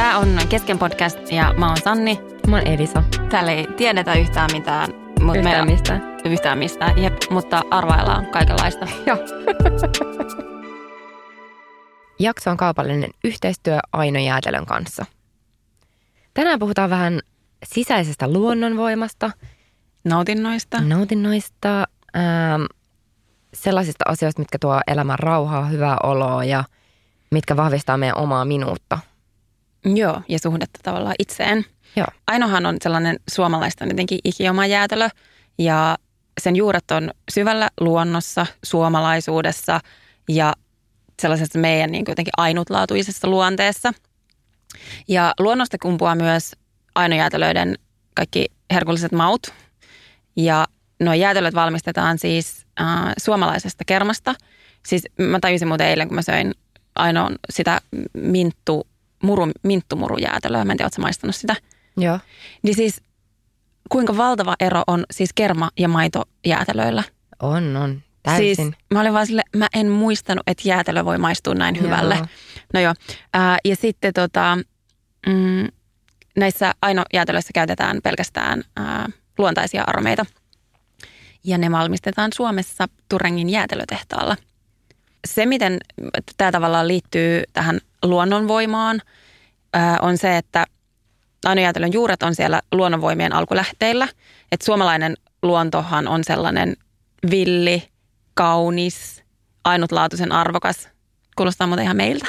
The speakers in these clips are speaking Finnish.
Tämä on Kesken podcast ja mä oon Sanni. Mä oon Elisa. Täällä ei tiedetä yhtään mitään. Mutta Yhtään mistään. Yhtään mistään, jep, mutta arvaillaan kaikenlaista. Joo. Jakso on kaupallinen yhteistyö Aino Jäätelön kanssa. Tänään puhutaan vähän sisäisestä luonnonvoimasta, Nautinnoista. nautinnoista, ähm, sellaisista asioista, mitkä tuo elämän rauhaa, hyvää oloa ja mitkä vahvistaa meidän omaa minuutta. Joo, ja suhdetta tavallaan itseen. Joo. Ainohan on sellainen suomalaista jotenkin ikioma jäätelö ja sen juuret on syvällä luonnossa, suomalaisuudessa ja sellaisessa meidän niin jotenkin ainutlaatuisessa luonteessa. Ja luonnosta kumpuaa myös ainojäätelöiden kaikki herkulliset maut. Ja nuo jäätelöt valmistetaan siis äh, suomalaisesta kermasta. Siis mä tajusin muuten eilen, kun mä söin ainoan sitä minttu, muru, minttumurujäätelöä. Mä en tiedä, ootko maistanut sitä? Joo. Niin siis kuinka valtava ero on siis kerma- ja maitojäätelöillä. On, on. Täysin. Siis mä olin vaan sille, mä en muistanut, että jäätelö voi maistua näin Joo. hyvälle. No joo. Ää, ja sitten tota, mm, näissä ainojäätelöissä käytetään pelkästään ää, luontaisia aromeita. Ja ne valmistetaan Suomessa Turengin jäätelötehtaalla. Se, miten tämä tavallaan liittyy tähän luonnonvoimaan, on se, että ainojäätelön juuret on siellä luonnonvoimien alkulähteillä. Että suomalainen luontohan on sellainen villi, kaunis, ainutlaatuisen arvokas. Kuulostaa muuten ihan meiltä.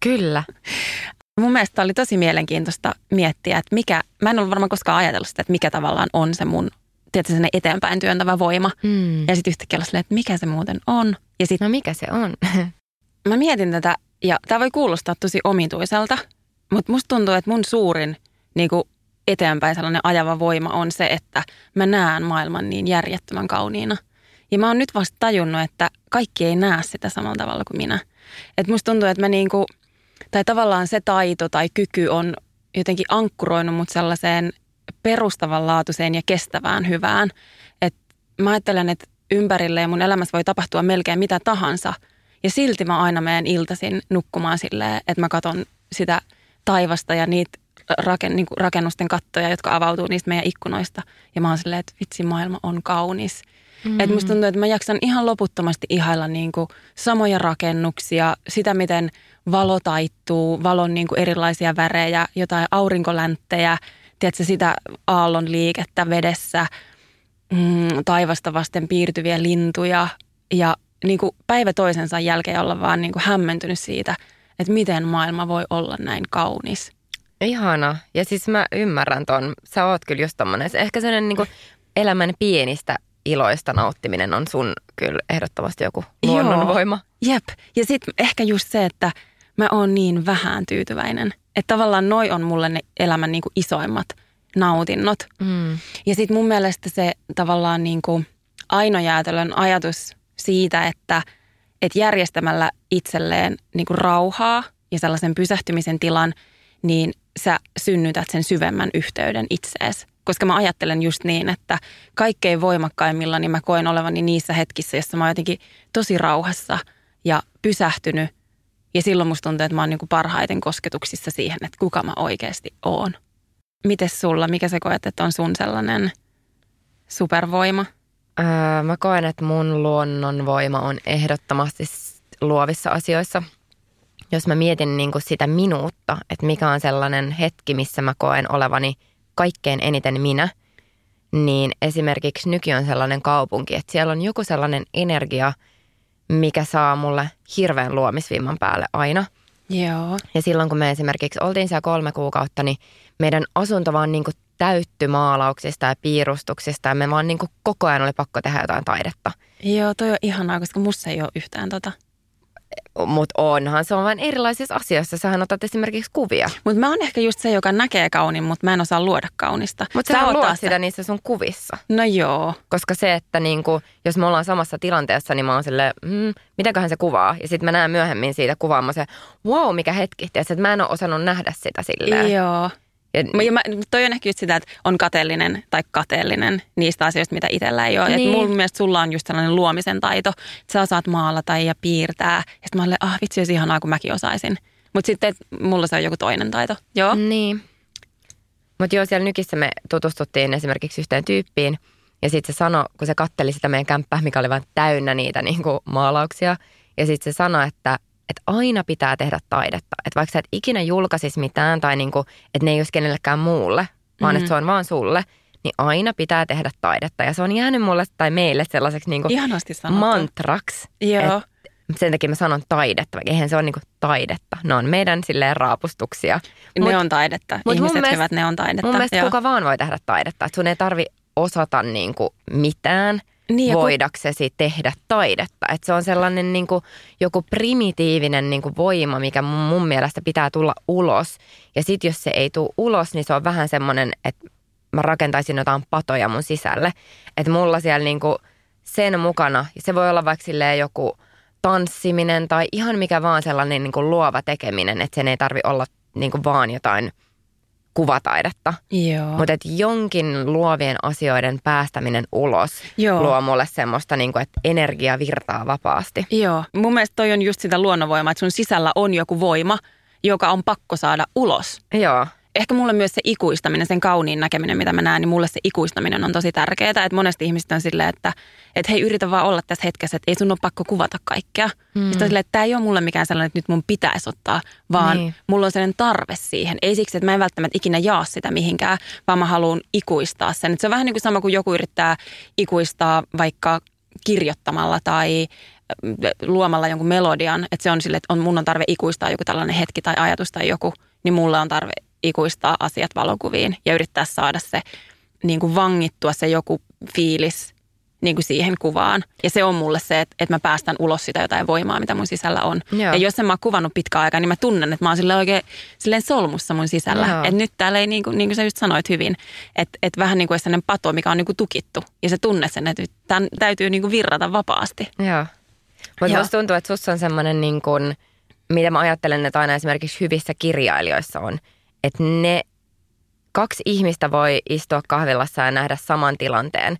Kyllä. Mun mielestä oli tosi mielenkiintoista miettiä, että mikä, mä en ollut varmaan koskaan ajatellut sitä, että mikä tavallaan on se mun, sellainen eteenpäin työntävä voima. Mm. Ja sitten yhtäkkiä olla silleen, että mikä se muuten on. Ja sitten No mikä se on? mä mietin tätä, ja tämä voi kuulostaa tosi omituiselta, mutta musta tuntuu, että mun suurin niin kuin eteenpäin sellainen ajava voima on se, että mä näen maailman niin järjettömän kauniina. Ja mä oon nyt vasta tajunnut, että kaikki ei näe sitä samalla tavalla kuin minä. Että musta tuntuu, että mä niinku, tai tavallaan se taito tai kyky on jotenkin ankkuroinut mut sellaiseen perustavanlaatuiseen ja kestävään hyvään. Että mä ajattelen, että ympärille ja mun elämässä voi tapahtua melkein mitä tahansa. Ja silti mä aina menen iltaisin nukkumaan silleen, että mä katon sitä taivasta ja niitä raken, niin rakennusten kattoja, jotka avautuu niistä meidän ikkunoista. Ja mä oon silleen, että vitsi, maailma on kaunis. Mm. Että musta tuntuu, että mä jaksan ihan loputtomasti ihailla niin kuin samoja rakennuksia, sitä miten valo taittuu, valon niin kuin erilaisia värejä, jotain aurinkolänttejä, tiedätkö, sitä aallon liikettä vedessä, mm, taivasta vasten piirtyviä lintuja ja niin kuin päivä toisensa jälkeen olla vaan niin kuin hämmentynyt siitä, että miten maailma voi olla näin kaunis. Ihana. Ja siis mä ymmärrän ton. Sä oot kyllä just tommonen. Ehkä sellainen niin elämän pienistä iloista nauttiminen on sun kyllä ehdottomasti joku Joo. luonnonvoima. Jep. Ja sitten ehkä just se, että mä oon niin vähän tyytyväinen. Että tavallaan noi on mulle ne elämän niin kuin isoimmat nautinnot. Mm. Ja sitten mun mielestä se tavallaan niin kuin ainojäätelön ajatus siitä, että, että järjestämällä itselleen niin kuin rauhaa ja sellaisen pysähtymisen tilan, niin sä synnytät sen syvemmän yhteyden itseesi. Koska mä ajattelen just niin, että kaikkein voimakkaimmilla niin mä koen olevani niissä hetkissä, jossa mä oon jotenkin tosi rauhassa ja pysähtynyt. Ja silloin musta tuntuu, että mä oon niin kuin parhaiten kosketuksissa siihen, että kuka mä oikeasti oon. Mites sulla, mikä sä koet, että on sun sellainen supervoima? Öö, mä koen, että mun luonnonvoima on ehdottomasti luovissa asioissa. Jos mä mietin niin kuin sitä minuutta, että mikä on sellainen hetki, missä mä koen olevani kaikkein eniten minä, niin esimerkiksi Nyki on sellainen kaupunki, että siellä on joku sellainen energia, mikä saa mulle hirveän luomisvimman päälle aina. Joo. Ja silloin kun me esimerkiksi oltiin siellä kolme kuukautta, niin meidän asunto vaan niin kuin täytty maalauksista ja piirustuksista ja me vaan niin kuin koko ajan oli pakko tehdä jotain taidetta. Joo, toi on ihanaa, koska musta ei ole yhtään tota. Mutta onhan se on vain erilaisissa asioissa. Sähän otat esimerkiksi kuvia. Mutta mä oon ehkä just se, joka näkee kaunin, mutta mä en osaa luoda kaunista. Mutta sä, sä luot sitä niissä sun kuvissa. No joo. Koska se, että niinku, jos me ollaan samassa tilanteessa, niin mä oon silleen, mm, mitäköhän se kuvaa? Ja sitten mä näen myöhemmin siitä kuvaamassa, se, wow, mikä hetki. Ja että mä en ole osannut nähdä sitä silleen. Joo. Ja, mä, toi on ehkä just sitä, että on kateellinen tai kateellinen niistä asioista, mitä itsellä ei ole. Niin. Et mun mielestä sulla on just sellainen luomisen taito, että sä osaat maalata ja piirtää. Ja sitten mä olen, ah vitsi, olisi ihanaa, kun mäkin osaisin. Mutta sitten mulla se on joku toinen taito. Joo. Niin. Mutta joo, siellä nykissä me tutustuttiin esimerkiksi yhteen tyyppiin. Ja sitten se sanoi, kun se katteli sitä meidän kämppää, mikä oli vain täynnä niitä niinku maalauksia. Ja sitten se sanoi, että että aina pitää tehdä taidetta. Että vaikka sä et ikinä julkaisisi mitään tai niinku, että ne ei olisi kenellekään muulle, vaan mm. että se on vaan sulle, niin aina pitää tehdä taidetta. Ja se on jäänyt mulle tai meille sellaiseksi niinku mantraksi. Joo. Sen takia mä sanon taidetta, vaikka eihän se ole niinku taidetta. Ne on meidän silleen raapustuksia. Ne mut, on taidetta. Mut Ihmiset mielestä, hyvät, ne on taidetta. Mun mielestä Joo. kuka vaan voi tehdä taidetta. Että sun ei tarvi osata niinku mitään – niin, voidaksesi kun... tehdä taidetta. Että se on sellainen niin kuin, joku primitiivinen niin kuin voima, mikä mun mielestä pitää tulla ulos. Ja sitten jos se ei tule ulos, niin se on vähän semmoinen, että mä rakentaisin jotain patoja mun sisälle. Että mulla siellä niin kuin sen mukana, se voi olla vaikka joku tanssiminen tai ihan mikä vaan sellainen niin kuin luova tekeminen, että sen ei tarvi olla niin kuin vaan jotain – kuvataidetta. Joo. Mutta että jonkin luovien asioiden päästäminen ulos Joo. luo mulle semmoista, niin kuin, että energia virtaa vapaasti. Joo. Mun mielestä toi on just sitä luonnonvoimaa, että sun sisällä on joku voima, joka on pakko saada ulos. Joo ehkä mulle myös se ikuistaminen, sen kauniin näkeminen, mitä mä näen, niin mulle se ikuistaminen on tosi tärkeää. Että monesti ihmiset on silleen, että, että hei, yritä vaan olla tässä hetkessä, että ei sun ole pakko kuvata kaikkea. Mm. Sitten silleen, että tämä ei ole mulle mikään sellainen, että nyt mun pitäisi ottaa, vaan niin. mulla on sellainen tarve siihen. Ei siksi, että mä en välttämättä ikinä jaa sitä mihinkään, vaan mä haluan ikuistaa sen. Että se on vähän niin kuin sama kuin joku yrittää ikuistaa vaikka kirjoittamalla tai luomalla jonkun melodian, että se on sille, että on, mun on tarve ikuistaa joku tällainen hetki tai ajatus tai joku, niin mulla on tarve ikuistaa asiat valokuviin ja yrittää saada se niin kuin vangittua se joku fiilis niin kuin siihen kuvaan. Ja se on mulle se, että, että mä päästän ulos sitä jotain voimaa, mitä mun sisällä on. Joo. Ja jos en mä oon kuvannut pitkään aikaa, niin mä tunnen, että mä oon sille oikein silleen solmussa mun sisällä. Että nyt täällä ei, niin kuin, niin kuin sä just sanoit hyvin, että, että vähän niin kuin sellainen pato, mikä on niin kuin tukittu. Ja se tunne sen, että tämän täytyy niin kuin virrata vapaasti. Joo. Mutta musta tuntuu, että sussa on semmoinen niin kuin, mitä mä ajattelen, että aina esimerkiksi hyvissä kirjailijoissa on – että ne kaksi ihmistä voi istua kahvilassa ja nähdä saman tilanteen.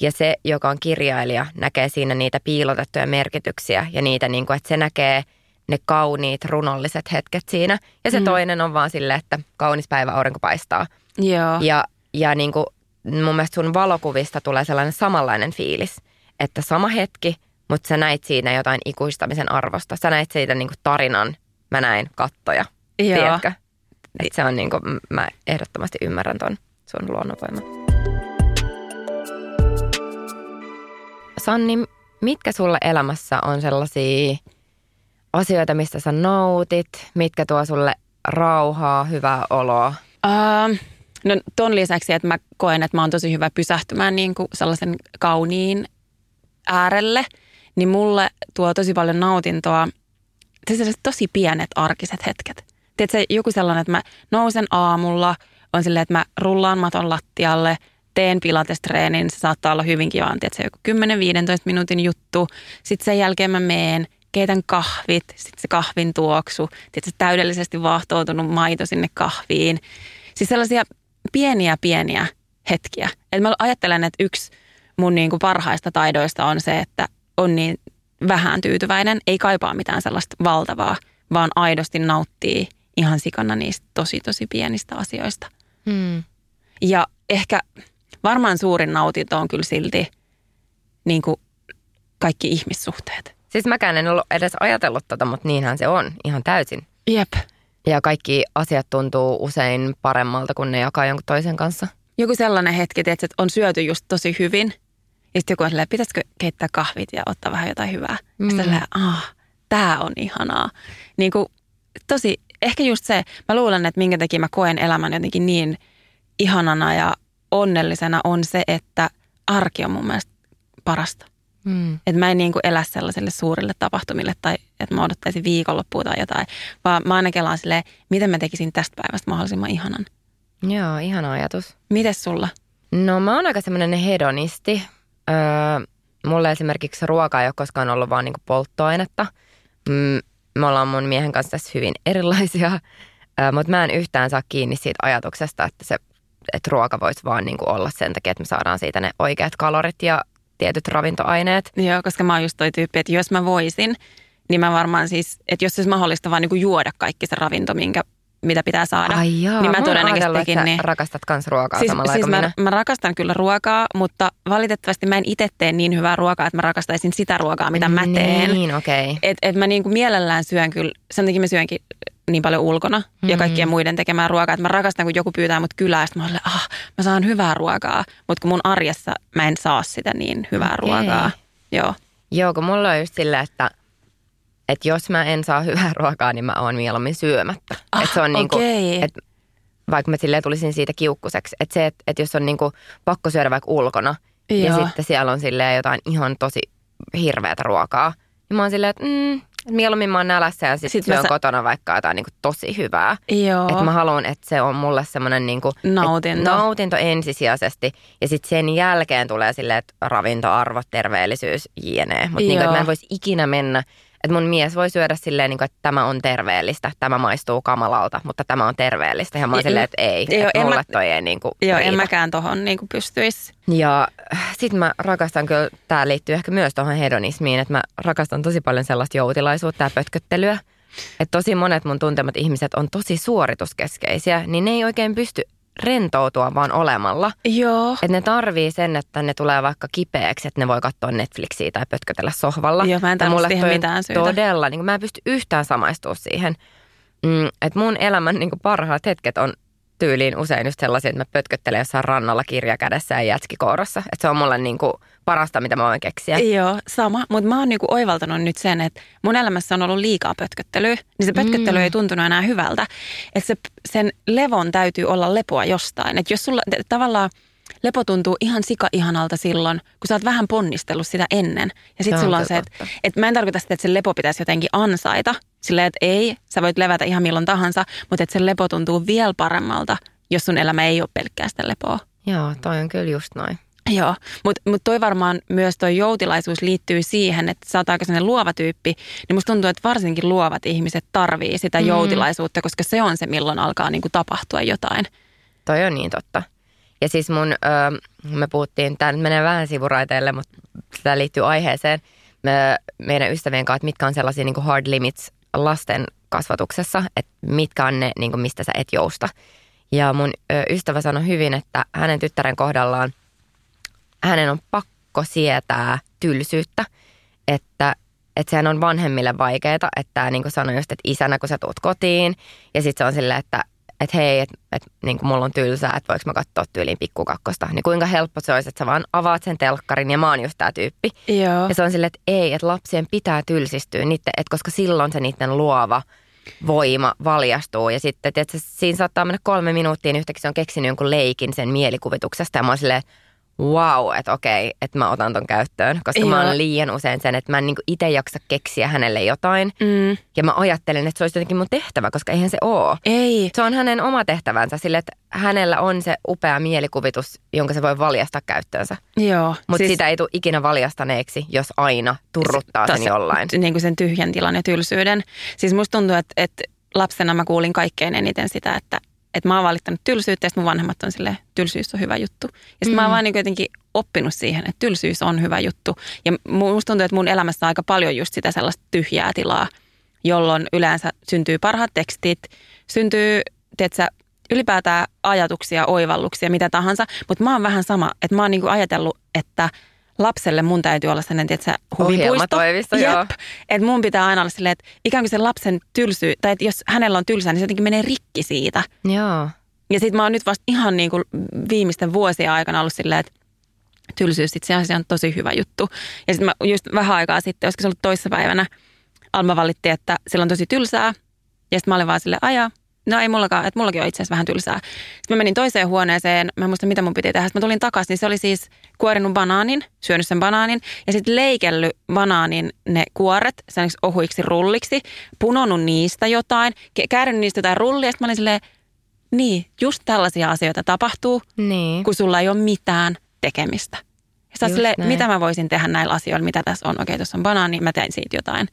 Ja se, joka on kirjailija, näkee siinä niitä piilotettuja merkityksiä ja niitä, niin kuin, että se näkee ne kauniit, runolliset hetket siinä. Ja se mm. toinen on vaan silleen, että kaunis päivä, aurinko paistaa. Joo. Ja, ja niin kuin, mun mielestä sun valokuvista tulee sellainen samanlainen fiilis, että sama hetki, mutta sä näit siinä jotain ikuistamisen arvosta. Sä näit siitä niin kuin tarinan, mä näin kattoja, Joo. tiedätkö? Et se on niin kuin, mä ehdottomasti ymmärrän ton sun luonnonvoiman. Sanni, mitkä sulle elämässä on sellaisia asioita, mistä sä nautit, mitkä tuo sulle rauhaa, hyvää oloa? Uh, no ton lisäksi, että mä koen, että mä oon tosi hyvä pysähtymään niin kuin sellaisen kauniin äärelle, niin mulle tuo tosi paljon nautintoa tosi pienet arkiset hetket tiedätkö, joku sellainen, että mä nousen aamulla, on silleen, että mä rullaan maton lattialle, teen pilatestreenin, se saattaa olla hyvinkin vaan, tiedätkö, joku 10-15 minuutin juttu. Sitten sen jälkeen mä meen, keitän kahvit, sitten se kahvin tuoksu, se täydellisesti vahtoutunut maito sinne kahviin. Siis sellaisia pieniä pieniä hetkiä. Et mä ajattelen, että yksi mun niin kuin parhaista taidoista on se, että on niin vähän tyytyväinen, ei kaipaa mitään sellaista valtavaa, vaan aidosti nauttii ihan sikana niistä tosi tosi pienistä asioista. Hmm. Ja ehkä varmaan suurin nautinto on kyllä silti niin kuin kaikki ihmissuhteet. Siis mäkään en ollut edes ajatellut tota, mutta niinhän se on ihan täysin. Jep. Ja kaikki asiat tuntuu usein paremmalta, kun ne jakaa jonkun toisen kanssa. Joku sellainen hetki, että on syöty just tosi hyvin. Ja sitten joku on silleen, pitäisikö keittää kahvit ja ottaa vähän jotain hyvää. Mm. Sitten silleen, ah, tää on ihanaa. Niin kuin, tosi, ehkä just se, mä luulen, että minkä takia mä koen elämän jotenkin niin ihanana ja onnellisena on se, että arki on mun mielestä parasta. Mm. Että mä en niin kuin elä sellaisille suurille tapahtumille tai että mä odottaisin viikonloppua tai jotain, vaan mä aina kelaan silleen, miten mä tekisin tästä päivästä mahdollisimman ihanan. Joo, ihana ajatus. Mites sulla? No mä oon aika semmoinen hedonisti. Öö, mulle esimerkiksi ruoka ei ole koskaan ollut vaan niinku polttoainetta. Mm, me ollaan mun miehen kanssa tässä hyvin erilaisia, mutta mä en yhtään saa kiinni siitä ajatuksesta, että se että ruoka voisi vaan niinku olla sen takia, että me saadaan siitä ne oikeat kalorit ja tietyt ravintoaineet. Joo, koska mä oon just toi tyyppi, että jos mä voisin, niin mä varmaan siis, että jos olisi mahdollista vaan niin juoda kaikki se ravinto, minkä mitä pitää saada. Ai joo, niin mä todennäköisesti tekin, niin... rakastat myös ruokaa siis, samalla siis mä, mä, rakastan kyllä ruokaa, mutta valitettavasti mä en itse tee niin hyvää ruokaa, että mä rakastaisin sitä ruokaa, mitä mä teen. Niin, okei. Okay. Et, et mä niin kuin mielellään syön kyllä, sen takia mä syönkin niin paljon ulkona mm. ja kaikkien muiden tekemään ruokaa, että mä rakastan, kun joku pyytää mut kylään, mä olen, ah, mä saan hyvää ruokaa, mutta kun mun arjessa mä en saa sitä niin hyvää okay. ruokaa. Joo. Joo, kun mulla on just sillä, että, että jos mä en saa hyvää ruokaa, niin mä oon mieluummin syömättä. Ah, että se on okay. niinku, että vaikka mä silleen tulisin siitä kiukkuseksi, että se, että, että jos on niinku pakko syödä vaikka ulkona Joo. ja sitten siellä on silleen jotain ihan tosi hirveätä ruokaa, niin mä oon silleen, että mm, Mieluummin mä oon nälässä ja sitten sit syön sä... kotona vaikka jotain niin kuin tosi hyvää. Että mä haluan, että se on mulle semmoinen niin kuin, nautinto. nautinto ensisijaisesti. Ja sitten sen jälkeen tulee silleen, että ravintoarvot, terveellisyys, jne. Mutta niin mä en voisi ikinä mennä että mun mies voi syödä silleen, niin kuin, että tämä on terveellistä, tämä maistuu kamalalta, mutta tämä on terveellistä. Ja mä oon silleen, että ei, joo, että mulle mä, toi ei niin kuin Joo, riitä. en mäkään tohon niin kuin pystyisi. Ja sit mä rakastan kyllä, tää liittyy ehkä myös tuohon hedonismiin, että mä rakastan tosi paljon sellaista joutilaisuutta ja pötköttelyä. Että tosi monet mun tuntemat ihmiset on tosi suorituskeskeisiä, niin ne ei oikein pysty rentoutua vaan olemalla. Joo. Että ne tarvii sen, että ne tulee vaikka kipeäksi, että ne voi katsoa Netflixiä tai pötkötellä sohvalla. Joo, mä en mulle siihen mitään syytä. Todella, niin mä en pysty yhtään samaistua siihen. Mm, että mun elämän niin parhaat hetket on tyyliin usein just sellaisia, että mä pötköttelen jossain rannalla kirja kädessä ja jätski. Että se on mulle niin kuin parasta, mitä mä voin keksiä. Joo, sama. Mutta mä oon niin kuin oivaltanut nyt sen, että mun elämässä on ollut liikaa pötköttelyä. Niin se pötköttely mm. ei tuntunut enää hyvältä. Että se, sen levon täytyy olla lepoa jostain. Että jos sulla tavallaan lepo tuntuu ihan sika-ihanalta silloin, kun sä oot vähän ponnistellut sitä ennen. Ja sit sulla on se, että, että mä en tarkoita sitä, että se lepo pitäisi jotenkin ansaita. Silleen, että ei, sä voit levätä ihan milloin tahansa, mutta että se lepo tuntuu vielä paremmalta, jos sun elämä ei ole pelkkää sitä lepoa. Joo, toi on kyllä just noin. Joo, mutta mut toi varmaan myös toi joutilaisuus liittyy siihen, että sä oot aika sellainen luova tyyppi, niin musta tuntuu, että varsinkin luovat ihmiset tarvii sitä mm. joutilaisuutta, koska se on se, milloin alkaa niinku tapahtua jotain. Toi on niin totta. Ja siis mun, öö, me puhuttiin, tämä menee vähän sivuraiteille, mutta tämä liittyy aiheeseen, me, meidän ystävien kanssa, että mitkä on sellaisia niin hard limits lasten kasvatuksessa, että mitkä on ne, niin kuin mistä sä et jousta. Ja mun ö, ystävä sanoi hyvin, että hänen tyttären kohdallaan hänen on pakko sietää tylsyyttä, että että sehän on vanhemmille vaikeaa, että niin kuin sanoin just, että isänä kun sä tuut kotiin ja sitten se on silleen, että että hei, että et, niin mulla on tylsää, että voiko mä katsoa tyyliin pikkukakkosta. Niin kuinka helppo se olisi, että sä vaan avaat sen telkkarin ja mä oon just tää tyyppi. Joo. Ja se on silleen, että ei, että lapsien pitää tylsistyä, niitä, että koska silloin se niiden luova voima valjastuu. Ja sitten, että siinä saattaa mennä kolme minuuttia, niin yhtäkkiä se on keksinyt jonkun leikin sen mielikuvituksesta. Ja mä oon silleen, wow, että okei, että mä otan ton käyttöön. Koska Joo. mä oon liian usein sen, että mä en niin itse jaksa keksiä hänelle jotain. Mm. Ja mä ajattelen, että se olisi jotenkin mun tehtävä, koska eihän se oo. Ei. Se on hänen oma tehtävänsä sille, että hänellä on se upea mielikuvitus, jonka se voi valjastaa käyttöönsä. Joo. Mutta siis... sitä ei tule ikinä valjastaneeksi, jos aina turruttaa sen jollain. Niin kuin sen tyhjän tilan ja tylsyyden. Siis musta tuntuu, että, että lapsena mä kuulin kaikkein eniten sitä, että että mä oon valittanut tylsyyttä ja mun vanhemmat on silleen, tylsyys on hyvä juttu. Ja sitten mm. mä oon mm. vaan niin jotenkin oppinut siihen, että tylsyys on hyvä juttu. Ja musta tuntuu, että mun elämässä on aika paljon just sitä sellaista tyhjää tilaa, jolloin yleensä syntyy parhaat tekstit, syntyy, tiedätkö, ylipäätään ajatuksia, oivalluksia, mitä tahansa. Mutta mä oon vähän sama, että mä oon niinku ajatellut, että – lapselle mun täytyy olla sellainen, että se huvipuisto. Jep. Että mun pitää aina olla silleen, että ikään kuin se lapsen tylsy, tai että jos hänellä on tylsää, niin se jotenkin menee rikki siitä. Joo. Ja sit mä oon nyt vasta ihan niin kuin viimeisten vuosien aikana ollut silleen, että tylsyys itse asiassa on tosi hyvä juttu. Ja sitten mä just vähän aikaa sitten, olisiko se ollut toissapäivänä, Alma valitti, että sillä on tosi tylsää. Ja sitten mä olin vaan silleen, ajaa, No ei mullakaan, että mullakin on itse asiassa vähän tylsää. Sitten mä menin toiseen huoneeseen, mä en muista mitä mun piti tehdä. Sitten mä tulin takaisin, niin se oli siis kuorinut banaanin, syönyt sen banaanin ja sitten leikellyt banaanin ne kuoret sellaisiksi ohuiksi rulliksi, punonut niistä jotain, käärinyt niistä jotain rullia. Sitten mä olin silleen, niin, just tällaisia asioita tapahtuu, niin. kun sulla ei ole mitään tekemistä. Ja sille, mitä mä voisin tehdä näillä asioilla, mitä tässä on. Okei, tuossa on banaani, mä tein siitä jotain.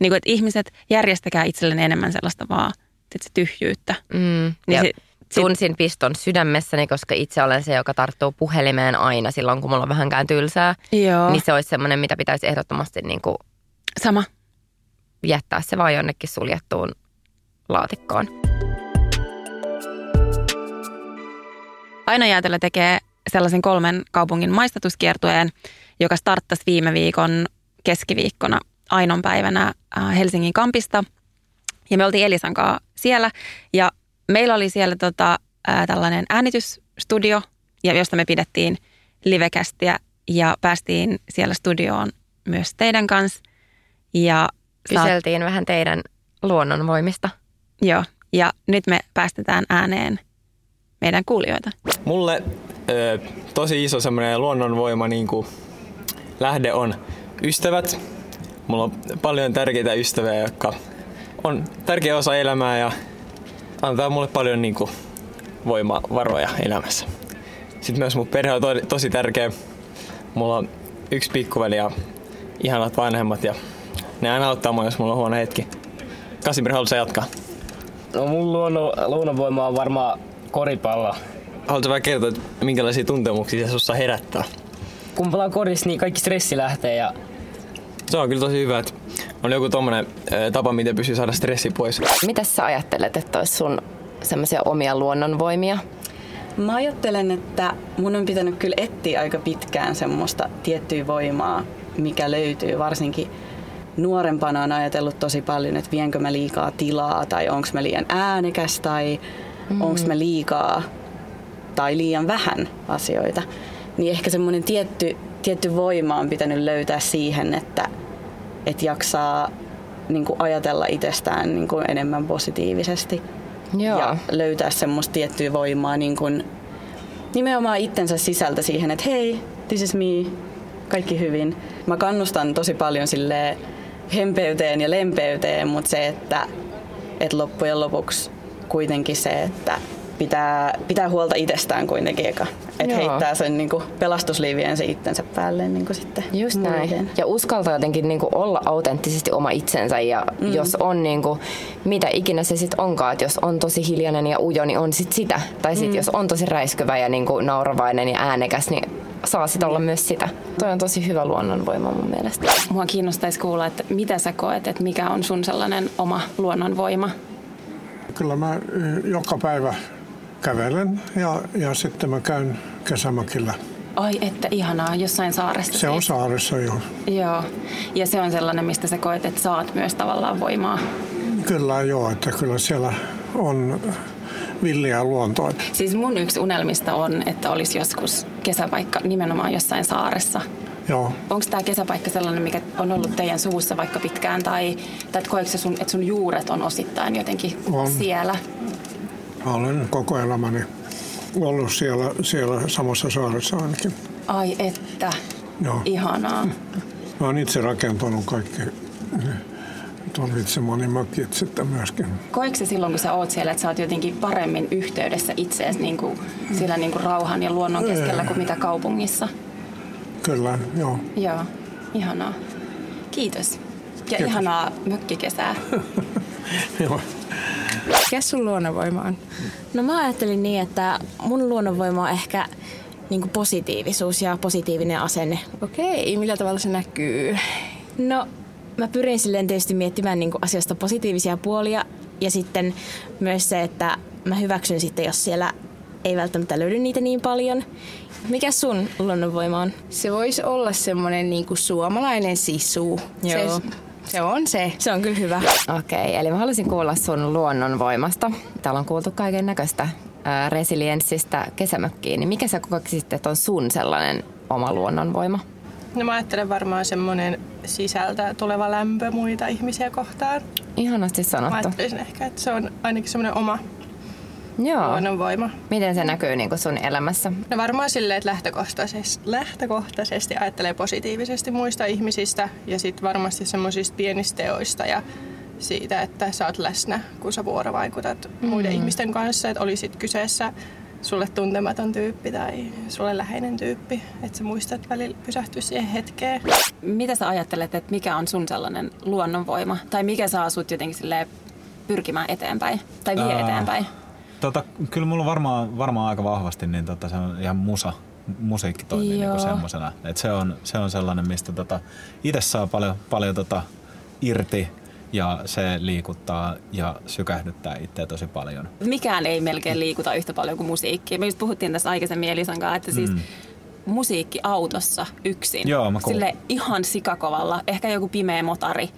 Niin kuin, että ihmiset järjestäkää itselleen enemmän sellaista vaan – se tyhjyyttä. Mm. Niin se, tunsin piston sydämessäni, koska itse olen se, joka tarttuu puhelimeen aina silloin, kun mulla on vähänkään tylsää. Joo. Niin se olisi semmoinen, mitä pitäisi ehdottomasti niin kuin Sama. jättää se vaan jonnekin suljettuun laatikkoon. Aina jäätelö tekee sellaisen kolmen kaupungin maistatuskiertueen, joka starttasi viime viikon keskiviikkona Ainon päivänä äh, Helsingin kampista – ja me oltiin Elisan kanssa siellä ja meillä oli siellä tota, ää, tällainen äänitysstudio, ja josta me pidettiin livekästiä ja päästiin siellä studioon myös teidän kanssa. Ja Kyseltiin saat... vähän teidän luonnonvoimista. Joo, ja nyt me päästetään ääneen meidän kuulijoita. Mulle ö, tosi iso semmoinen luonnonvoima niin kuin lähde on ystävät. Mulla on paljon tärkeitä ystäviä, jotka on tärkeä osa elämää ja antaa mulle paljon niin kuin, voimavaroja elämässä. Sitten myös mun perhe on to- tosi tärkeä. Mulla on yksi pikkuveli ja ihanat vanhemmat ja ne aina auttaa mua, jos mulla on huono hetki. Kasimir, haluatko jatkaa? No mun luonnon, luonnonvoima on varmaan koripallo. Haluatko vähän kertoa, että minkälaisia tuntemuksia se sussa herättää? Kun pelaa korissa, niin kaikki stressi lähtee ja... Se on kyllä tosi hyvä, että on joku tommonen tapa, miten pystyy saada stressi pois. Mitä sä ajattelet, että olisi sun semmoisia omia luonnonvoimia? Mä ajattelen, että mun on pitänyt kyllä etsiä aika pitkään semmoista tiettyä voimaa, mikä löytyy varsinkin nuorempana on ajatellut tosi paljon, että vienkö mä liikaa tilaa tai onko mä liian äänekäs tai mm. onko mä liikaa tai liian vähän asioita. Niin ehkä semmoinen tietty, tietty voima on pitänyt löytää siihen, että että jaksaa niin kuin ajatella itsestään niin kuin enemmän positiivisesti. Joo. Ja löytää semmoista tiettyä voimaa niin kuin nimenomaan itsensä sisältä siihen, että hei, this is me, kaikki hyvin. Mä kannustan tosi paljon sille hempeyteen ja lempeyteen, mutta se, että, että loppujen lopuksi kuitenkin se, että pitää, pitää huolta itsestään kuitenkin eka. Että heittää sen niin kuin, pelastusliivien se itsensä päälle niin kuin sitten Just näin. Ja uskaltaa jotenkin niin kuin, olla autenttisesti oma itsensä ja mm. jos on niin kuin, mitä ikinä se sitten onkaan, että jos on tosi hiljainen ja ujo, niin on sit sitä. Tai sitten mm. jos on tosi räiskyvä ja niin kuin, nauravainen ja äänekäs, niin saa sitten olla myös sitä. Toi on tosi hyvä luonnonvoima mun mielestä. Mua kiinnostaisi kuulla, että mitä sä koet, että mikä on sun sellainen oma luonnonvoima? Kyllä mä eh, joka päivä kävelen ja, ja sitten mä käyn kesämökillä. Ai että ihanaa, jossain saaressa. Se on siis. saaressa, joo. Joo, ja se on sellainen, mistä sä koet, että saat myös tavallaan voimaa. Kyllä joo, että kyllä siellä on villiä luontoa. Siis mun yksi unelmista on, että olisi joskus kesäpaikka nimenomaan jossain saaressa. Joo. Onko tämä kesäpaikka sellainen, mikä on ollut teidän suussa vaikka pitkään, tai, tai koetko sun, että sun juuret on osittain jotenkin on. siellä? Mä olen koko elämäni ollut siellä, siellä samassa saaressa ainakin. Ai että, Joo. ihanaa. Mä oon itse rakentanut kaikki tuon Vitsemonin mökit sitten myöskin. Koetko silloin, kun sä oot siellä, että sä oot jotenkin paremmin yhteydessä itseesi niin kuin, siellä niin kuin rauhan ja luonnon keskellä kuin mitä kaupungissa? Kyllä, joo. Joo, ihanaa. Kiitos. Ja Kiitos. ihanaa mökkikesää. joo. Mikä sun luonnonvoima on? No mä ajattelin niin, että mun luonnonvoima on ehkä niin positiivisuus ja positiivinen asenne. Okei, millä tavalla se näkyy? No mä pyrin silleen tietysti miettimään niin asiasta positiivisia puolia ja sitten myös se, että mä hyväksyn sitten, jos siellä ei välttämättä löydy niitä niin paljon. Mikä sun luonnonvoima on? Se voisi olla semmoinen niinku suomalainen sisu. Joo. Se, se on se. Se on kyllä hyvä. Okei, eli mä haluaisin kuulla sun luonnonvoimasta. Täällä on kuultu kaiken näköistä resilienssistä kesämökkiin. Niin mikä sä kokisit, että on sun sellainen oma luonnonvoima? No mä ajattelen varmaan semmoinen sisältä tuleva lämpö muita ihmisiä kohtaan. Ihanasti Mä sanottu. ajattelisin ehkä, että se on ainakin semmoinen oma Joo. luonnonvoima. Miten se näkyy niin kuin sun elämässä? No varmaan silleen, että lähtökohtaisesti, lähtökohtaisesti ajattelee positiivisesti muista ihmisistä ja sitten varmasti semmoisista pienistä teoista ja siitä, että sä oot läsnä, kun sä vuorovaikutat mm. muiden ihmisten kanssa, että olisit kyseessä sulle tuntematon tyyppi tai sulle läheinen tyyppi, että sä muistat välillä pysähtyä siihen hetkeen. Mitä sä ajattelet, että mikä on sun sellainen luonnonvoima? Tai mikä saa sut jotenkin pyrkimään eteenpäin? Tai vie Ää, eteenpäin? Tota, kyllä mulla varmaan, varmaan aika vahvasti niin tota, se on ihan musa, musiikki toimii Joo. niin semmoisena. Se, on, se on sellainen, mistä tota, itse saa paljon, paljon tota, irti ja se liikuttaa ja sykähdyttää itseä tosi paljon. Mikään ei melkein liikuta yhtä paljon kuin musiikki. Me just puhuttiin tässä aikaisemmin Elisan kanssa, että siis Mm. musiikki autossa yksin. Joo, mä kuul- Sille ihan sikakovalla. Ehkä joku pimeä motari.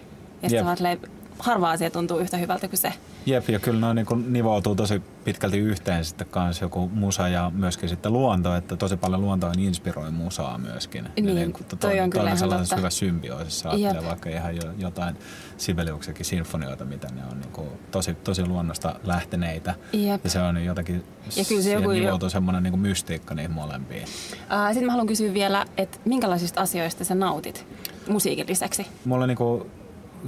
Ja sitten silleen, harva asia tuntuu yhtä hyvältä kuin se. Jep, ja kyllä ne niinku nivoutuu tosi pitkälti yhteen sitten kanssa joku musa ja myöskin sitten luonto, että tosi paljon luontoa inspiroi musaa myöskin. Ja Niin, niinku to- toi on kyllä ihan totta. hyvä symbioosissa ajattelee vaikka ihan jo, jotain Sibeliuksenkin sinfonioita, mitä ne on niinku tosi, tosi luonnosta lähteneitä. Jep. Ja se on jotenkin, Ja kyllä se joku jo- nivoutuu semmoinen niinku mystiikka niihin molempiin. Sitten mä haluan kysyä vielä, että minkälaisista asioista sä nautit musiikin lisäksi? Mulla niinku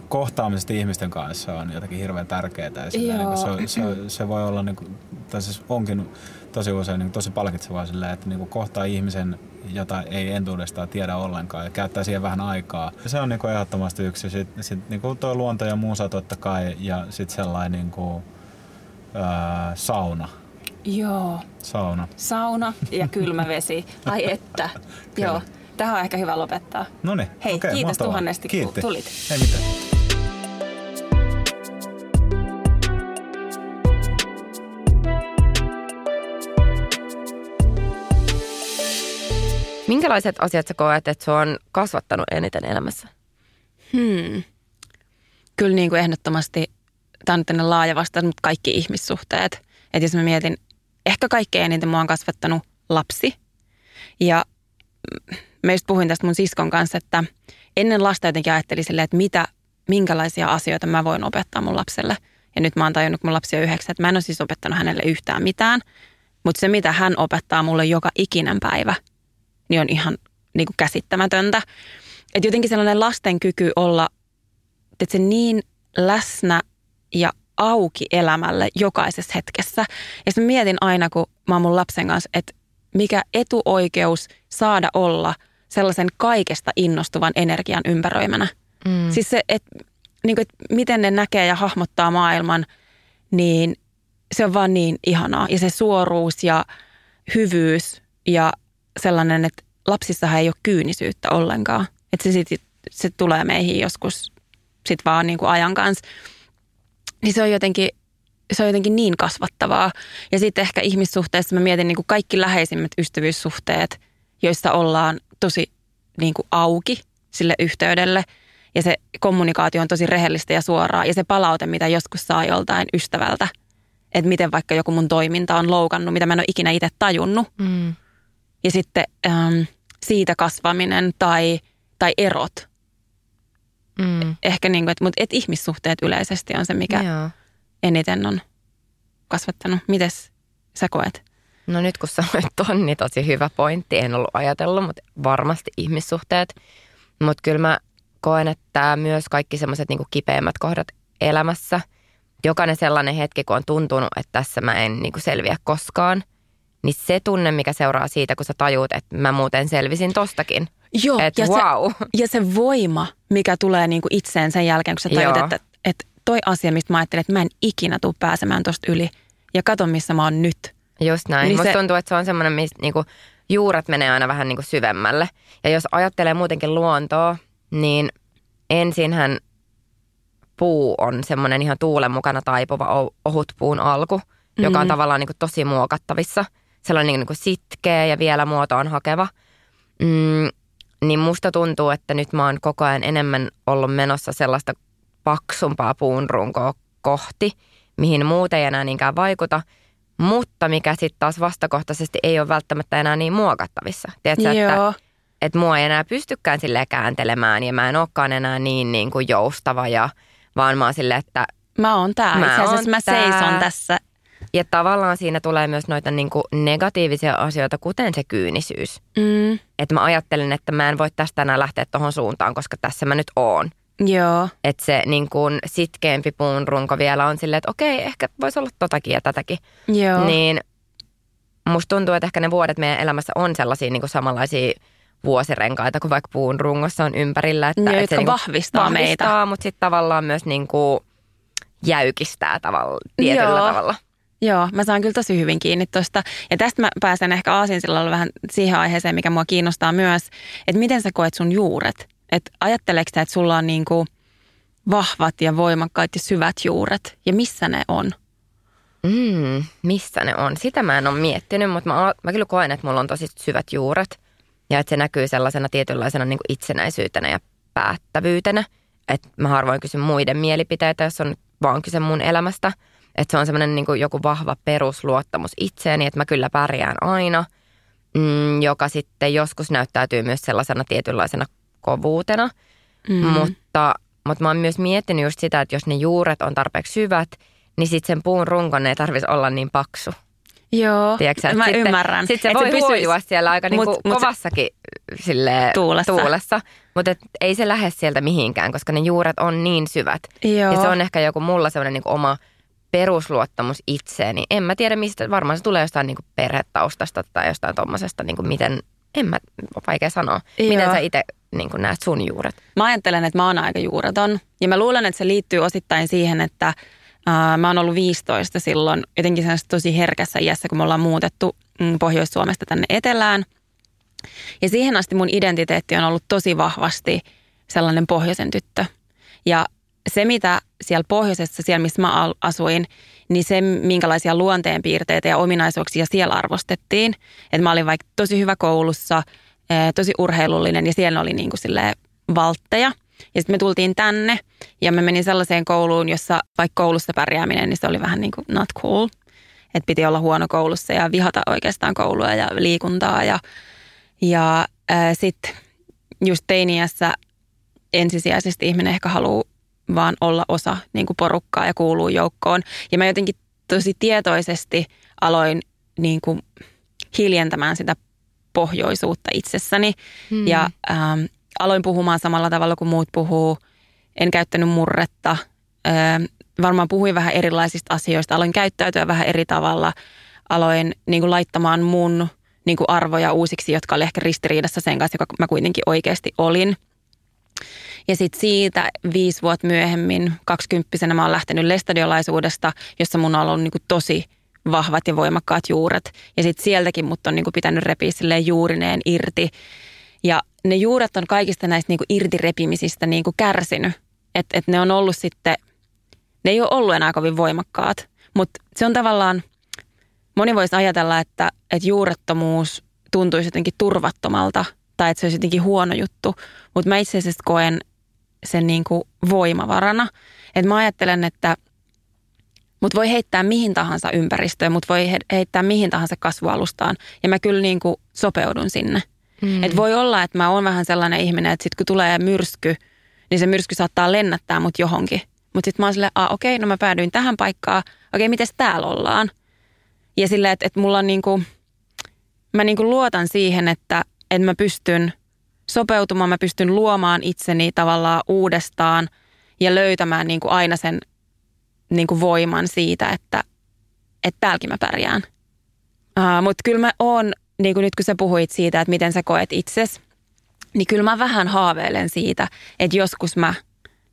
kohtaamiset ihmisten kanssa on jotenkin hirveän tärkeää. Ja sillä Joo. niin se, se, se, voi olla, niin kuin, tai siis onkin tosi usein niin tosi palkitsevaa sillä, että niin kuin kohtaa ihmisen, jota ei entuudestaan tiedä ollenkaan ja käyttää siihen vähän aikaa. Se on niin kuin ehdottomasti yksi. Sitten sit, niin kuin tuo luonto ja muusa totta kai ja sitten sellainen niin kuin, ää, sauna. Joo. Sauna. Sauna ja kylmä vesi. Ai että. Joo. Tähän on ehkä hyvä lopettaa. No niin, Hei, okei, kiitos mahtavaa. tuhannesti, kun Kiitti. tulit. Ei mitään. Minkälaiset asiat sä koet, että se on kasvattanut eniten elämässä? Hmm. Kyllä niin kuin ehdottomasti, tämä on nyt laaja vastaus, mutta kaikki ihmissuhteet. Että jos mä mietin, ehkä kaikkein eniten mua on kasvattanut lapsi. Ja just puhuin tästä mun siskon kanssa, että ennen lasta jotenkin ajattelin silleen, että mitä, minkälaisia asioita mä voin opettaa mun lapselle. Ja nyt mä oon tajunnut, kun mun lapsi on yhdeksän, että mä en ole siis opettanut hänelle yhtään mitään. Mutta se, mitä hän opettaa mulle joka ikinen päivä, niin on ihan niin kuin käsittämätöntä. Että jotenkin sellainen lasten kyky olla että se niin läsnä ja auki elämälle jokaisessa hetkessä. Ja sitten mietin aina, kun mä oon mun lapsen kanssa, että mikä etuoikeus saada olla sellaisen kaikesta innostuvan energian ympäröimänä. Mm. Siis se, että niin kuin, että miten ne näkee ja hahmottaa maailman, niin se on vaan niin ihanaa. Ja se suoruus ja hyvyys ja sellainen, että lapsissahan ei ole kyynisyyttä ollenkaan. Että se, sit, se tulee meihin joskus sit vaan niin kuin ajan kanssa. Niin se on jotenkin, se on jotenkin niin kasvattavaa. Ja sitten ehkä ihmissuhteessa mä mietin niin kuin kaikki läheisimmät ystävyyssuhteet, joissa ollaan tosi niin kuin auki sille yhteydelle. Ja se kommunikaatio on tosi rehellistä ja suoraa. Ja se palaute, mitä joskus saa joltain ystävältä, että miten vaikka joku mun toiminta on loukannut, mitä mä en ole ikinä itse tajunnut. Mm. Ja sitten äm, siitä kasvaminen tai, tai erot. Mm. Ehkä niin kuin, että, mutta et ihmissuhteet yleisesti on se, mikä Joo. eniten on kasvattanut. Mites sä koet? No nyt kun sanoit ton, niin tosi hyvä pointti. En ollut ajatellut, mutta varmasti ihmissuhteet. Mutta kyllä mä koen, että myös kaikki semmoiset niin kipeimmät kohdat elämässä, jokainen sellainen hetki, kun on tuntunut, että tässä mä en niin kuin selviä koskaan, niin se tunne, mikä seuraa siitä, kun sä tajuut, että mä muuten selvisin tostakin. Joo, Et ja, wow. se, ja se voima, mikä tulee niinku itseen sen jälkeen, kun sä tajut, Joo. että, että toi asia, mistä mä ajattelin, että mä en ikinä tule pääsemään tosta yli. Ja kato, missä mä oon nyt. Just näin. Niin Musta se- tuntuu, että se on semmoinen, missä niinku juuret menee aina vähän niinku syvemmälle. Ja jos ajattelee muutenkin luontoa, niin ensinhän puu on semmoinen ihan tuulen mukana taipuva o- ohut puun alku, joka on Mhm. tavallaan niinku tosi muokattavissa. Sellainen niinku sitkeä ja vielä muotoon hakeva. Mm, niin musta tuntuu, että nyt mä oon koko ajan enemmän ollut menossa sellaista paksumpaa puun runkoa kohti, mihin muuten ei enää niinkään vaikuta, mutta mikä sitten taas vastakohtaisesti ei ole välttämättä enää niin muokattavissa. Tiedätkö, Joo. että, että mua ei enää pystykään silleen kääntelemään ja mä en olekaan enää niin, niin kuin joustava ja vaan mä oon silleen, että Mä oon tää. Mä Itse asiassa oon mä tää. seison tässä. ja tavallaan siinä tulee myös noita niin kuin negatiivisia asioita, kuten se kyynisyys. Mm, Että mä ajattelen, että mä en voi tästä enää lähteä tuohon suuntaan, koska tässä mä nyt oon. Joo. Että se niin kuin sitkeämpi puun runko vielä on silleen, että okei, ehkä voisi olla totakin ja tätäkin. Joo. Niin musta tuntuu, että ehkä ne vuodet meidän elämässä on sellaisia niin kuin samanlaisia vuosirenkaita kuin vaikka puun rungossa on ympärillä. Että, Joo, että se niinku vahvistaa meitä. vahvistaa, mutta sitten tavallaan myös niin kuin jäykistää tavalla, tietyllä Joo. tavalla. Joo, mä saan kyllä tosi hyvin kiinni tuosta. Ja tästä mä pääsen ehkä aasinsillalla vähän siihen aiheeseen, mikä mua kiinnostaa myös, että miten sä koet sun juuret? Että ajatteleeko että sulla on niinku vahvat ja voimakkaat ja syvät juuret? Ja missä ne on? Mm, missä ne on? Sitä mä en ole miettinyt, mutta mä, mä kyllä koen, että mulla on tosi syvät juuret. Ja että se näkyy sellaisena tietynlaisena niin kuin itsenäisyytenä ja päättävyytenä. Että mä harvoin kysyn muiden mielipiteitä, jos on vaan kyse mun elämästä. Että se on semmoinen niin kuin joku vahva perusluottamus itseeni, että mä kyllä pärjään aina. Mm, joka sitten joskus näyttäytyy myös sellaisena tietynlaisena kovuutena. Mm. Mutta, mutta mä oon myös miettinyt just sitä, että jos ne juuret on tarpeeksi syvät, niin sitten sen puun runkon ei tarvitsisi olla niin paksu. Joo, Tiedätkö, mä sitten, ymmärrän. Sitten se Et voi pysyis- huojua siellä aika niinku Mut- mut se- kovassakin sille Tuulessa. tuulessa. Mutta ei se lähde sieltä mihinkään, koska ne juuret on niin syvät. Joo. Ja se on ehkä joku mulla sellainen niinku oma perusluottamus itseeni. En mä tiedä mistä, varmaan se tulee jostain niinku perhetaustasta tai jostain tommosesta, niinku miten, en mä, vaikea sanoa. Miten Joo. sä itse niinku näet sun juuret? Mä ajattelen, että mä oon aika juureton. Ja mä luulen, että se liittyy osittain siihen, että ää, mä oon ollut 15 silloin jotenkin sellaisessa tosi herkässä iässä, kun me ollaan muutettu mm, Pohjois-Suomesta tänne etelään. Ja siihen asti mun identiteetti on ollut tosi vahvasti sellainen pohjoisen tyttö. Ja se, mitä siellä pohjoisessa, siellä missä mä asuin, niin se, minkälaisia luonteenpiirteitä ja ominaisuuksia siellä arvostettiin. Että mä olin vaikka tosi hyvä koulussa, tosi urheilullinen ja siellä oli niin kuin silleen valtteja. Ja sitten me tultiin tänne ja mä menin sellaiseen kouluun, jossa vaikka koulussa pärjääminen, niin se oli vähän niin kuin not cool. Että piti olla huono koulussa ja vihata oikeastaan koulua ja liikuntaa. Ja, ja sitten just teiniässä ensisijaisesti ihminen ehkä haluaa vaan olla osa niin kuin porukkaa ja kuuluu joukkoon. Ja mä jotenkin tosi tietoisesti aloin niin kuin hiljentämään sitä pohjoisuutta itsessäni. Hmm. Ja ähm, aloin puhumaan samalla tavalla kuin muut puhuu. En käyttänyt murretta. Ähm, varmaan puhuin vähän erilaisista asioista. Aloin käyttäytyä vähän eri tavalla. Aloin niin kuin laittamaan mun niin kuin arvoja uusiksi, jotka oli ehkä ristiriidassa sen kanssa, joka mä kuitenkin oikeasti olin. Ja sitten siitä viisi vuotta myöhemmin, kaksikymppisenä mä oon lähtenyt lestadiolaisuudesta, jossa mun on ollut niin kuin tosi vahvat ja voimakkaat juuret. Ja sitten sieltäkin mut on niin kuin pitänyt repiä juurineen irti. Ja ne juuret on kaikista näistä niin kuin irtirepimisistä niin kuin kärsinyt. Että et ne on ollut sitten, ne ei ole ollut enää kovin voimakkaat. Mutta se on tavallaan, moni voisi ajatella, että, että juurettomuus tuntuisi jotenkin turvattomalta tai että se olisi jotenkin huono juttu. Mutta mä itse asiassa koen sen niin kuin voimavarana. Että mä ajattelen, että mut voi heittää mihin tahansa ympäristöön, mut voi he- heittää mihin tahansa kasvualustaan. Ja mä kyllä niin kuin sopeudun sinne. Mm. Et voi olla, että mä oon vähän sellainen ihminen, että sit kun tulee myrsky, niin se myrsky saattaa lennättää mut johonkin. Mutta sitten mä oon silleen, okei, no mä päädyin tähän paikkaan. Okei, miten täällä ollaan? Ja silleen, että, että mulla on niinku, mä niinku luotan siihen, että, että mä pystyn sopeutumaan, mä pystyn luomaan itseni tavallaan uudestaan ja löytämään niinku aina sen niinku voiman siitä, että, että täälläkin mä pärjään. Uh, Mutta kyllä mä oon, niin kuin nyt kun sä puhuit siitä, että miten sä koet itses, niin kyllä mä vähän haaveilen siitä, että joskus mä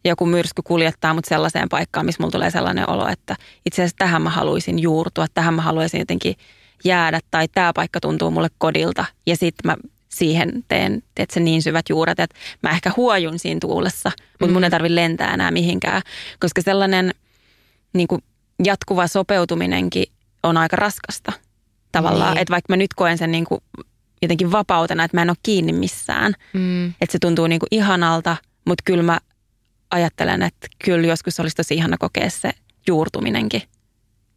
joku myrsky kuljettaa mut sellaiseen paikkaan, missä mulla tulee sellainen olo, että itse asiassa tähän mä haluaisin juurtua, tähän mä haluaisin jotenkin jäädä tai tämä paikka tuntuu mulle kodilta ja sitten mä siihen teen teet se niin syvät juuret, että mä ehkä huojun siinä tuulessa, mutta mm. mun ei tarvitse lentää enää mihinkään, koska sellainen niin kuin jatkuva sopeutuminenkin on aika raskasta tavallaan, niin. että vaikka mä nyt koen sen niin kuin jotenkin vapautena, että mä en ole kiinni missään, mm. että se tuntuu niin kuin ihanalta, mutta kyllä mä ajattelen, että kyllä joskus olisi tosi ihana kokea se juurtuminenkin,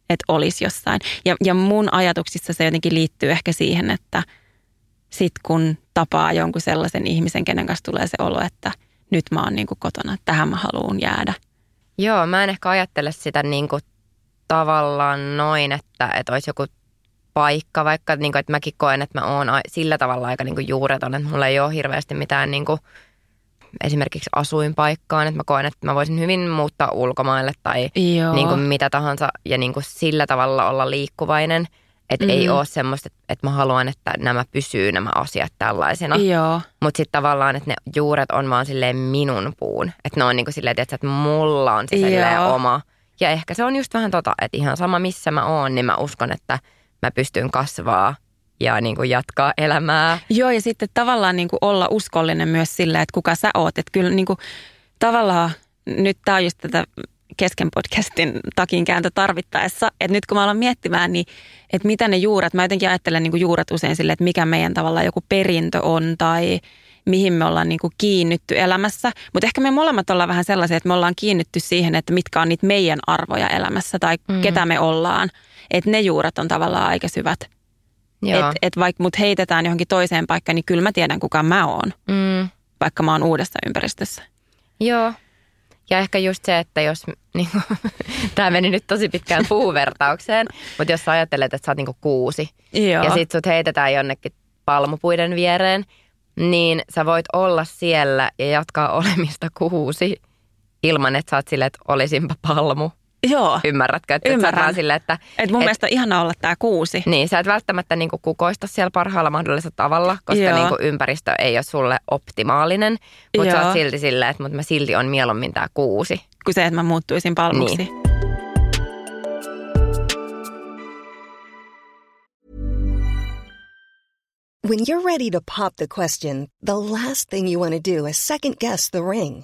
että olisi jossain. Ja, ja mun ajatuksissa se jotenkin liittyy ehkä siihen, että sit kun tapaa jonkun sellaisen ihmisen, kenen kanssa tulee se olo, että nyt mä oon niin kuin kotona, tähän mä haluan jäädä. Joo, mä en ehkä ajattele sitä niin kuin tavallaan noin, että, että olisi joku paikka, vaikka niin kuin, että mäkin koen, että mä oon sillä tavalla aika niin kuin juureton, että mulla ei ole hirveästi mitään niin kuin, esimerkiksi asuinpaikkaan, että mä koen, että mä voisin hyvin muuttaa ulkomaille tai niin kuin mitä tahansa ja niin kuin sillä tavalla olla liikkuvainen. Että mm-hmm. ei ole semmoista, että mä haluan, että nämä pysyy nämä asiat tällaisena. Mutta sitten tavallaan, että ne juuret on vaan silleen minun puun. Että ne on niin kuin silleen, että mulla on se silleen oma. Ja ehkä se on just vähän tota, että ihan sama missä mä oon, niin mä uskon, että mä pystyn kasvaa ja niin kuin jatkaa elämää. Joo, ja sitten tavallaan niin kuin olla uskollinen myös sillä, että kuka sä oot. Että kyllä niin kuin, tavallaan nyt tämä on just tätä kesken podcastin takin kääntö tarvittaessa. Että nyt kun mä alan miettimään, niin että mitä ne juuret, mä jotenkin ajattelen niin kuin juuret usein sille, että mikä meidän tavallaan joku perintö on tai mihin me ollaan niin kuin kiinnitty elämässä. Mutta ehkä me molemmat ollaan vähän sellaisia, että me ollaan kiinnitty siihen, että mitkä on niitä meidän arvoja elämässä tai mm. ketä me ollaan. Että ne juuret on tavallaan aika syvät. Että et vaikka mut heitetään johonkin toiseen paikkaan, niin kyllä mä tiedän kuka mä oon, mm. vaikka mä oon uudessa ympäristössä. Joo. Ja ehkä just se, että jos, niin tämä meni nyt tosi pitkään puuvertaukseen, mutta jos sä ajattelet, että sä oot niin kuusi Joo. ja sit sut heitetään jonnekin palmupuiden viereen, niin sä voit olla siellä ja jatkaa olemista kuusi ilman, että sä oot silleen, että olisinpa palmu. Joo. Ymmärrätkö? Että Ymmärrän. Et sille, että, et mun et, mielestä on ihana olla tämä kuusi. Niin, sä et välttämättä niinku kukoista siellä parhaalla mahdollisella tavalla, koska niinku ympäristö ei ole sulle optimaalinen. Mutta sä oot silti silleen, että mut mä silti on mieluummin tämä kuusi. Kuin se, että mä muuttuisin palmuksi. Niin. When you're ready to pop the question, the last thing you want to do is second guess the ring.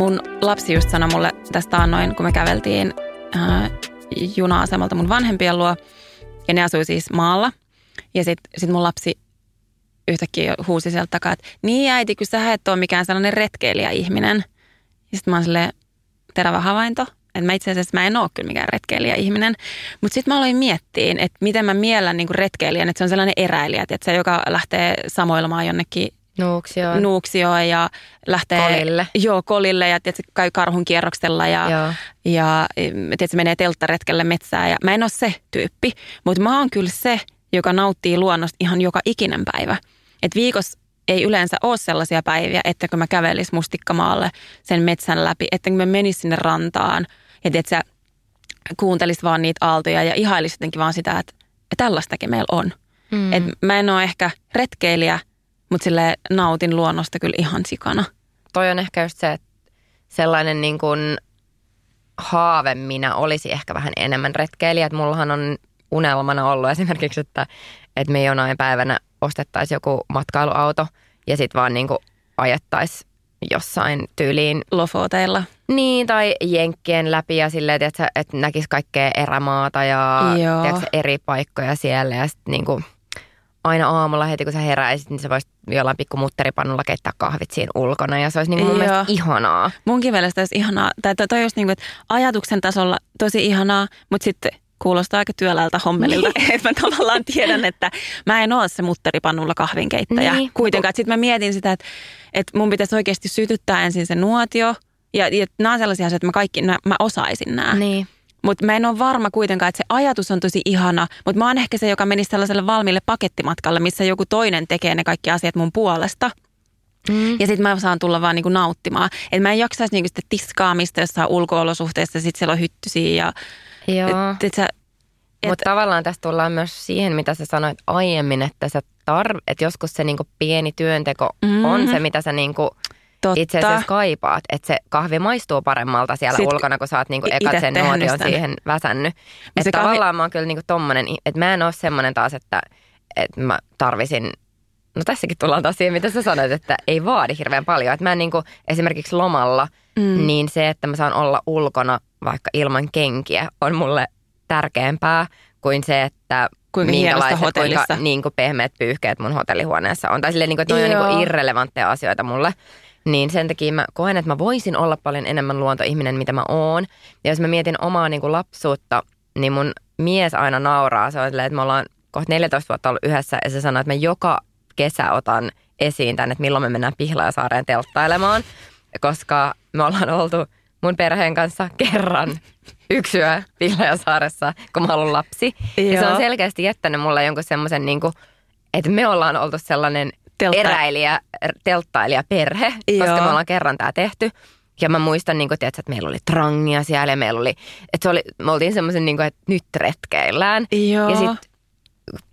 Mun lapsi just sanoi mulle tästä annoin, kun me käveltiin äh, juna-asemalta mun vanhempien luo. Ja ne asui siis maalla. Ja sitten sit mun lapsi yhtäkkiä huusi sieltä takaa, että niin äiti, kun sä et ole mikään sellainen retkeilijä-ihminen. Ja sitten mä oon silleen, terävä havainto. että mä itse asiassa mä en ole kyllä mikään retkeilijä-ihminen. Mutta sitten mä aloin miettiä, että miten mä miellän niin retkeilijän, että se on sellainen eräilijä, että se, joka lähtee samoilemaan jonnekin Nuuksioon. Nuuksioon ja lähtee... Kolille. Joo, kolille ja tiedätkö, käy karhun kierroksella ja, Joo. ja tiedätkö, menee telttaretkelle metsään. Ja mä en ole se tyyppi, mutta mä oon kyllä se, joka nauttii luonnosta ihan joka ikinen päivä. Et viikossa ei yleensä ole sellaisia päiviä, että kun mä kävelis mustikkamaalle sen metsän läpi, että kun mä menis sinne rantaan ja sä kuuntelisit vaan niitä aaltoja ja ihailis jotenkin vaan sitä, että, että tällaistakin meillä on. Mm. Et mä en ole ehkä retkeilijä, mutta sille nautin luonnosta kyllä ihan sikana. Toi on ehkä just se, että sellainen niin kuin haave minä olisi ehkä vähän enemmän retkeilijä. Että mullahan on unelmana ollut esimerkiksi, että, että me jonain päivänä ostettaisiin joku matkailuauto ja sitten vaan niin kuin ajettaisiin jossain tyyliin. Lofoteilla. Niin, tai jenkkien läpi ja silleen, että, että näkisi kaikkea erämaata ja tiedätkö, eri paikkoja siellä ja sitten niin kuin aina aamulla heti kun sä heräisit, niin sä voisit jollain pikku mutteripannulla keittää kahvit siinä ulkona ja se olisi niin mun Joo. mielestä ihanaa. Munkin mielestä olisi ihanaa, tai toi, toi olisi niin kuin, että ajatuksen tasolla tosi ihanaa, mutta sitten kuulostaa aika työläältä hommelilta, että mä tavallaan tiedän, että mä en ole se mutteripannulla kahvinkeittäjä Niin. kuitenkaan. Sitten mä mietin sitä, että, että mun pitäisi oikeasti sytyttää ensin se nuotio, ja, ja nämä on sellaisia asioita, että mä kaikki, nää, mä osaisin nämä. Niin. Mutta mä en ole varma kuitenkaan, että se ajatus on tosi ihana, mutta mä oon ehkä se, joka menisi sellaiselle valmiille pakettimatkalle, missä joku toinen tekee ne kaikki asiat mun puolesta. Mm. Ja sitten mä saan tulla vaan niinku nauttimaan. Että mä en jaksaisi niinku sitä tiskaamista jossain ulko-olosuhteissa, ja sitten siellä on hyttysiä ja... Joo. Et, et sä, Mutta tavallaan tässä tullaan myös siihen, mitä sä sanoit aiemmin, että, sä tar- että joskus se niinku pieni työnteko Mhm. on se, mitä sä niinku Totta. itse asiassa kaipaat. Että se kahvi maistuu paremmalta siellä Sit ulkona, kun sä oot niinku ekat sen nuotion siihen väsännyt. Että kahvi- tavallaan mä oon kyllä niinku tommonen, että mä en oo semmonen taas, että, että mä tarvisin No tässäkin tullaan taas siihen, mitä sä sanoit, että ei vaadi hirveän paljon. Että mä en niinku esimerkiksi lomalla, Mm. niin se, että mä saan olla ulkona vaikka ilman kenkiä, on mulle tärkeämpää kuin se, että Kuinka minkälaiset, hotellissa. kuinka niin kuin pehmeät pyyhkeet mun hotellihuoneessa on. Tai silleen, niin kuin, että ne on niin kuin irrelevantteja asioita mulle. Niin sen takia mä koen, että mä voisin olla paljon enemmän luontoihminen, mitä mä oon. Ja jos mä mietin omaa niin kuin lapsuutta, niin mun mies aina nauraa. Se on silleen, että me ollaan kohta 14 vuotta ollut yhdessä ja se sanoo, että mä joka kesä otan esiin tänne, että milloin me mennään Pihlajasaareen telttailemaan. Koska me ollaan oltu mun perheen kanssa kerran yksi yö Pihlajasaaressa, kun mä ollut lapsi. Ja se on Joo. selkeästi jättänyt mulle jonkun semmoisen, niin kuin, että me ollaan oltu sellainen Teltta- eräilijä, telttailija perhe, koska Joo. me ollaan kerran tämä tehty. Ja mä muistan, niin kuin, tiedätkö, että meillä oli trangia siellä ja meillä oli, että se oli, me oltiin semmoisen, niin että nyt retkeillään. Joo. Ja sitten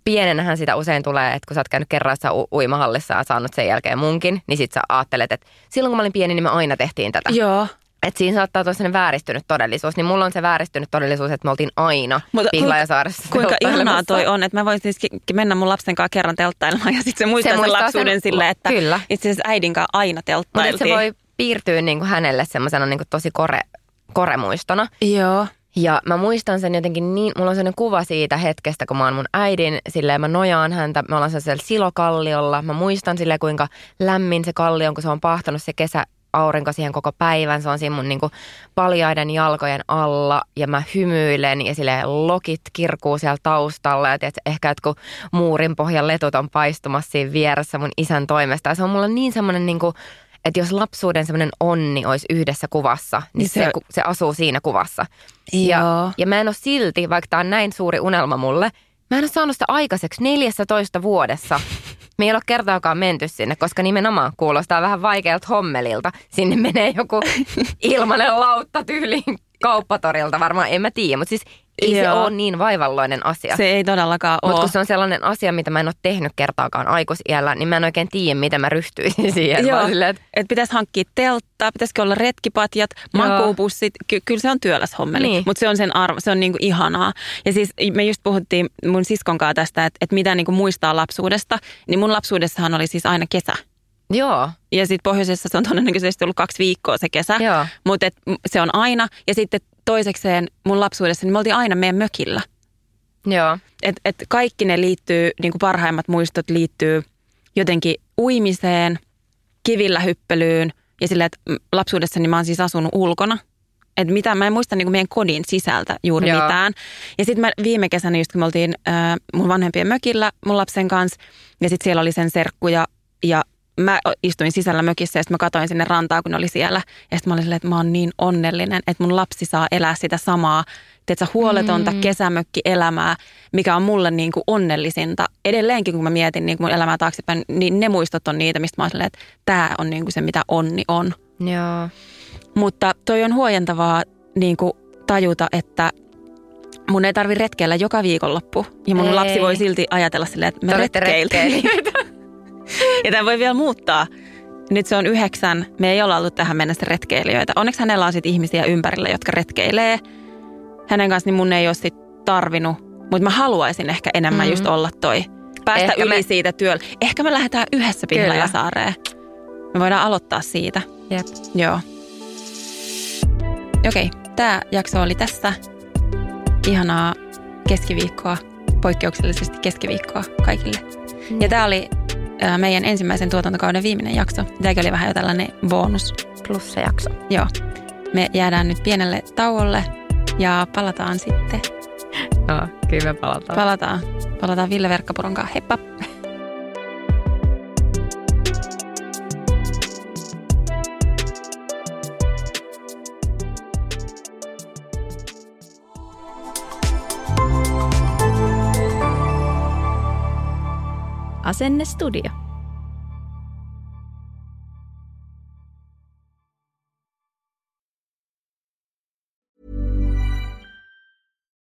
pienenähän sitä usein tulee, että kun sä oot käynyt kerran u- uimahallissa ja saanut sen jälkeen munkin, niin sit sä ajattelet, että silloin kun mä olin pieni, niin me aina tehtiin tätä. Joo. Että siinä saattaa olla sellainen vääristynyt todellisuus, niin mulla on se vääristynyt todellisuus, että me oltiin aina Mutta Pihlajasaaressa Kuinka ihanaa telttailemassa. toi on, että mä voisin siis mennä mun lapsen kanssa kerran telttailemaan ja sitten se muistaa Se sen muistaa lapsuuden sen- silleen, että Kyllä. itse asiassa äidin kanssa aina Mutta telttailtiin. se voi piirtyä niin kuin hänelle semmoisena niin kuin tosi kore, koremuistona. Joo. Ja mä muistan sen jotenkin niin, mulla on sellainen kuva siitä hetkestä, kun mä oon mun äidin, silleen mä nojaan häntä, me ollaan sellaisella silokalliolla. Mä muistan silleen, kuinka lämmin se kallio on, kun se on pahtanut se kesä aurinko siihen koko päivän. Se on siinä mun niinku paljaiden jalkojen alla ja mä hymyilen ja silleen lokit kirkuu siellä taustalla. Ja tiedätkö, ehkä jotkut muurin pohjan letut on paistumassa siinä vieressä mun isän toimesta. Ja se on mulla niin semmoinen niinku, että jos lapsuuden semmoinen onni olisi yhdessä kuvassa, niin, Niin se, se- se, se asuu siinä kuvassa. Joo. Ja, ja mä en ole silti, vaikka tämä on näin suuri unelma mulle, mä en ole saanut sitä aikaiseksi 14 vuodessa. Me ei ole kertaakaan menty sinne, koska nimenomaan kuulostaa vähän vaikealta hommelilta. Sinne menee joku ilmanen lautta tyyliin kauppatorilta varmaan, en mä tiedä. Mutta siis ei se Joo. ole niin vaivalloinen asia. Se ei todellakaan Mutta ole. kun se on sellainen asia, mitä mä en ole tehnyt kertaakaan aikuisiällä, niin mä en oikein tiedä, miten mä ryhtyisin siihen. Joo, silleen, että että pitäisi hankkia telttaa, pitäisikö olla retkipatjat, makuupussit. Ky- kyllä se on työläs hommeli, Niin. mutta se on sen arvo, se on niinku ihanaa. Ja siis me just puhuttiin mun siskon kanssa tästä, että, että mitä niinku muistaa lapsuudesta. Niin mun lapsuudessahan oli siis aina kesä. Joo. Ja sitten pohjoisessa se on todennäköisesti ollut kaksi viikkoa se kesä. Mutta se on aina. Ja sitten toisekseen mun lapsuudessa, niin me oltiin aina meidän mökillä. Joo. Et, et kaikki ne liittyy, niin kuin parhaimmat muistot liittyy jotenkin uimiseen, kivillä hyppelyyn ja sillä, että lapsuudessani mä oon siis asunut ulkona. Että mitä, mä en muista niin kuin meidän kodin sisältä juuri Joo. mitään. Ja sitten mä viime kesänä just kun me oltiin äh, mun vanhempien mökillä mun lapsen kanssa. Ja sitten siellä oli sen serkku ja, ja mä istuin sisällä mökissä ja sitten mä katsoin sinne rantaa, kun ne oli siellä. Ja sitten mä olin silleen, että mä oon niin onnellinen, että mun lapsi saa elää sitä samaa, tiedätkö, huoletonta mm. kesämökkielämää, mikä on mulle niin kuin onnellisinta. Edelleenkin, kun mä mietin niin kuin mun elämää taaksepäin, niin ne muistot on niitä, mistä mä oon silleen, että tämä on niin kuin se, mitä onni on. Joo. Mutta toi on huojentavaa niin kuin tajuta, että mun ei tarvi retkeillä joka viikonloppu. Ja mun Ei. lapsi voi silti ajatella silleen, että me retkeiltiin. ja tämä voi vielä muuttaa. Nyt se on yhdeksän. Me ei olla ollut tähän mennessä retkeilijöitä. Onneksi hänellä on sit ihmisiä ympärillä, jotka retkeilee. Hänen kanssa niin mun ei ole sit tarvinnut. Mutta mä haluaisin ehkä enemmän Mm. just olla toi. Päästä Ehkä yli me- siitä työllä. Ehkä me lähdetään yhdessä. Pihlajasaareen. Me voidaan aloittaa siitä. Jep. Joo. Okei, tämä jakso oli tässä. Ihanaa keskiviikkoa, poikkeuksellisesti keskiviikkoa kaikille. Ja tämä oli meidän ensimmäisen tuotantokauden viimeinen jakso. Tämäkin oli vähän jo tällainen bonus. Plussa jakso. Joo. Me jäädään nyt pienelle tauolle ja palataan sitten. No, kyllä me palataan. Palataan. Palataan Ville Verkkapuron kanssa. Heippa! Asenne